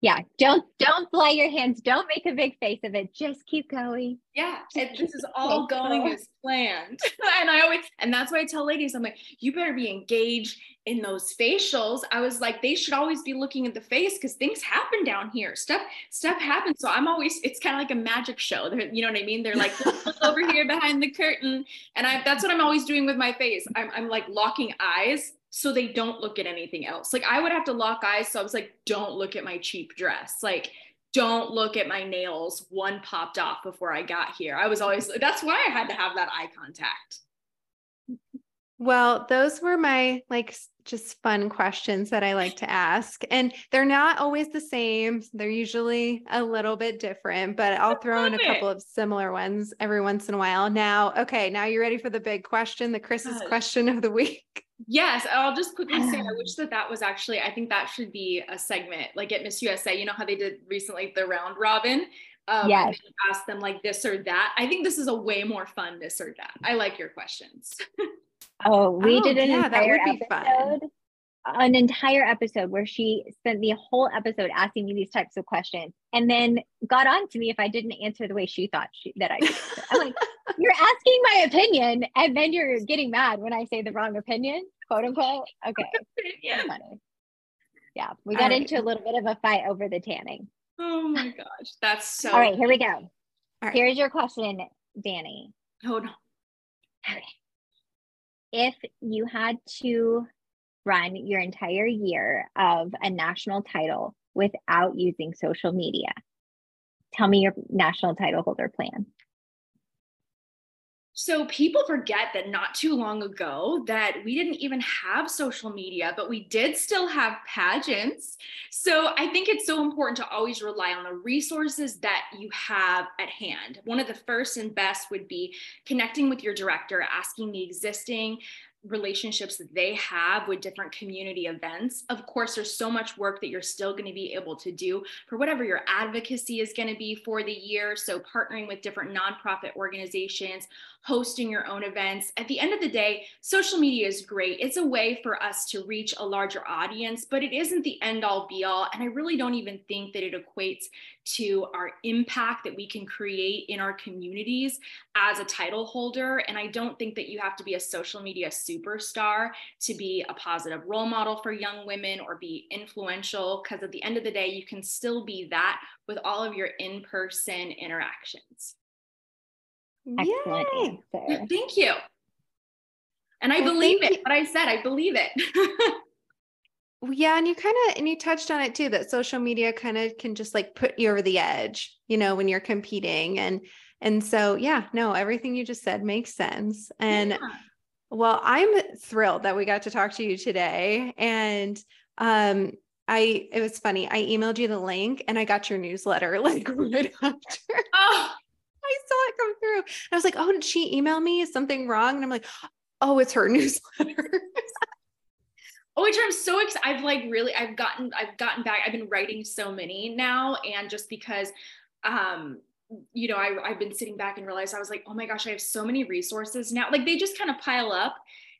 Yeah, don't don't fly your hands. Don't make a big face of it. Just keep going. Yeah, and this is all going as planned. [laughs] and I always, and that's why I tell ladies, I'm like, you better be engaged in those facials. I was like, they should always be looking at the face because things happen down here. Stuff, stuff happens. So I'm always, it's kind of like a magic show. They're, you know what I mean? They're like, look over here behind the curtain. And I that's what I'm always doing with my face. I'm, I'm like locking eyes so they don't look at anything else. Like I would have to lock eyes. So I was like, don't look at my cheap dress. Like, don't look at my nails. One popped off before I got here. I was always, that's why I had to have that eye contact. Well, those were my like just fun questions that I like to ask. And they're not always the same. They're usually a little bit different, but I'll throw in a couple of similar ones every once in a while. Now, okay, now you're ready for the big question, the Chris's question of the week. Yes, I'll just quickly say I wish that that was actually I think that should be a segment like at Miss USA. You know how they did recently the round robin. Um, yes. ask them like this or that. I think this is a way more fun this or that. I like your questions. [laughs] Oh, we oh, did an yeah, entire episode. Fun. An entire episode where she spent the whole episode asking me these types of questions and then got on to me if I didn't answer the way she thought she, that I did. I'm like, [laughs] you're asking my opinion and then you're getting mad when I say the wrong opinion, quote unquote. Okay. [laughs] yeah. Yeah. We got into a little bit of a fight over the tanning. Oh my [laughs] gosh. That's so. All right. Here we go. Here's your question, Dani. Hold on. Okay if you had to run your entire year of a national title without using social media, tell me your national title holder plan. So people forget that not too long ago that we didn't even have social media, but we did still have pageants. So I think it's so important to always rely on the resources that you have at hand. One of the first and best would be connecting with your director, asking the existing relationships that they have with different community events. Of course, there's so much work that you're still going to be able to do for whatever your advocacy is going to be for the year. So, partnering with different nonprofit organizations, hosting your own events. At the end of the day, social media is great. It's a way for us to reach a larger audience, but it isn't the end all be all. And I really don't even think that it equates to our impact that we can create in our communities as a title holder. And I don't think that you have to be a social media superstar to be a positive role model for young women or be influential, because at the end of the day, you can still be that with all of your in person interactions. Excellent Yay. answer. Thank you. And I well, believe it. You. What I said, I believe it. [laughs] yeah, and you kind of and you touched on it too that social media kind of can just like put you over the edge, you know, when you're competing and and so yeah, no, everything you just said makes sense. And yeah. well, I'm thrilled that we got to talk to you today and um I it was funny. I emailed you the link and I got your newsletter [laughs] like right after. Oh I saw it come through. I was like, oh, did she email me? Is something wrong? And I'm like, oh, it's her [laughs] newsletter. oh, which I'm so excited. I've like really, I've gotten, I've gotten back. I've been writing so many now, and just because, um, you know, I, I've been sitting back and realized I was like, oh my gosh, I have so many resources now. Like they just kind of pile up.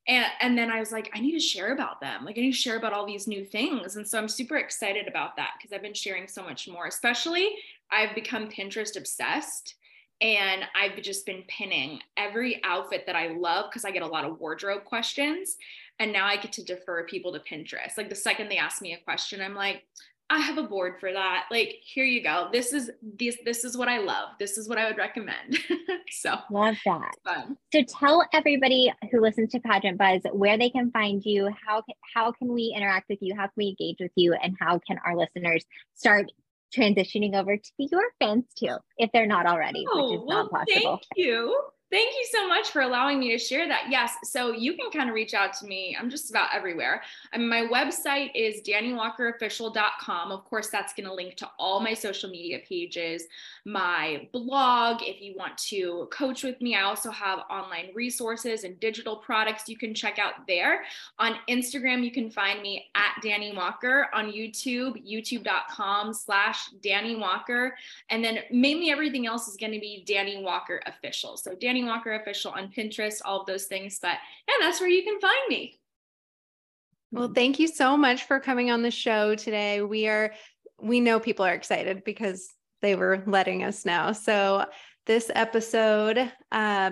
And, and then I was like, I need to share about them. Like I need to share about all these new things. And so I'm super excited about that because I've been sharing so much more, especially I've become Pinterest obsessed and I've just been pinning every outfit that I love because I get a lot of wardrobe questions. And now I get to defer people to Pinterest. Like the second they ask me a question, I'm like, I have a board for that. Like, here you go. This is this this is what I love. This is what I would recommend. [laughs] so love that. So tell everybody who listens to Pageant Buzz where they can find you. How how can we interact with you? How can we engage with you? And how can our listeners start transitioning over to be your fans too, if they're not already, oh, which is oh, well, not possible. Thank you. Thank you so much for allowing me to share that. Yes, so you can kind of reach out to me. I'm just about everywhere. I mean, my website is daniwalkerofficial.com. Of course, that's going to link to all my social media pages, my blog. If you want to coach with me, I also have online resources and digital products you can check out there. On Instagram, you can find me at Dani Walker. On YouTube, youtube.com slash Dani Walker. And then mainly everything else is going to be Dani Walker Official. So Dani Walker official on Pinterest, all of those things. But yeah, that's where you can find me. Well, thank you so much for coming on the show today. We are, we know people are excited because they were letting us know. So this episode, um,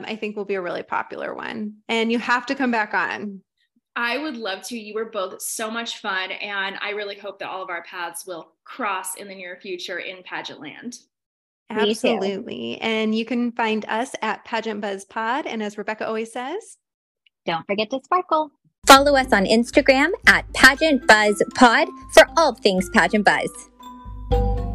I think will be a really popular one, and you have to come back on. I would love to. You were both so much fun, and I really hope that all of our paths will cross in the near future in pageant land. Absolutely. And you can find us at Pageant Buzz Pod. And as Rebekah always says, don't forget to sparkle. Follow us on Instagram at Pageant Buzz Pod for all things Pageant Buzz.